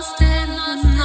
lost and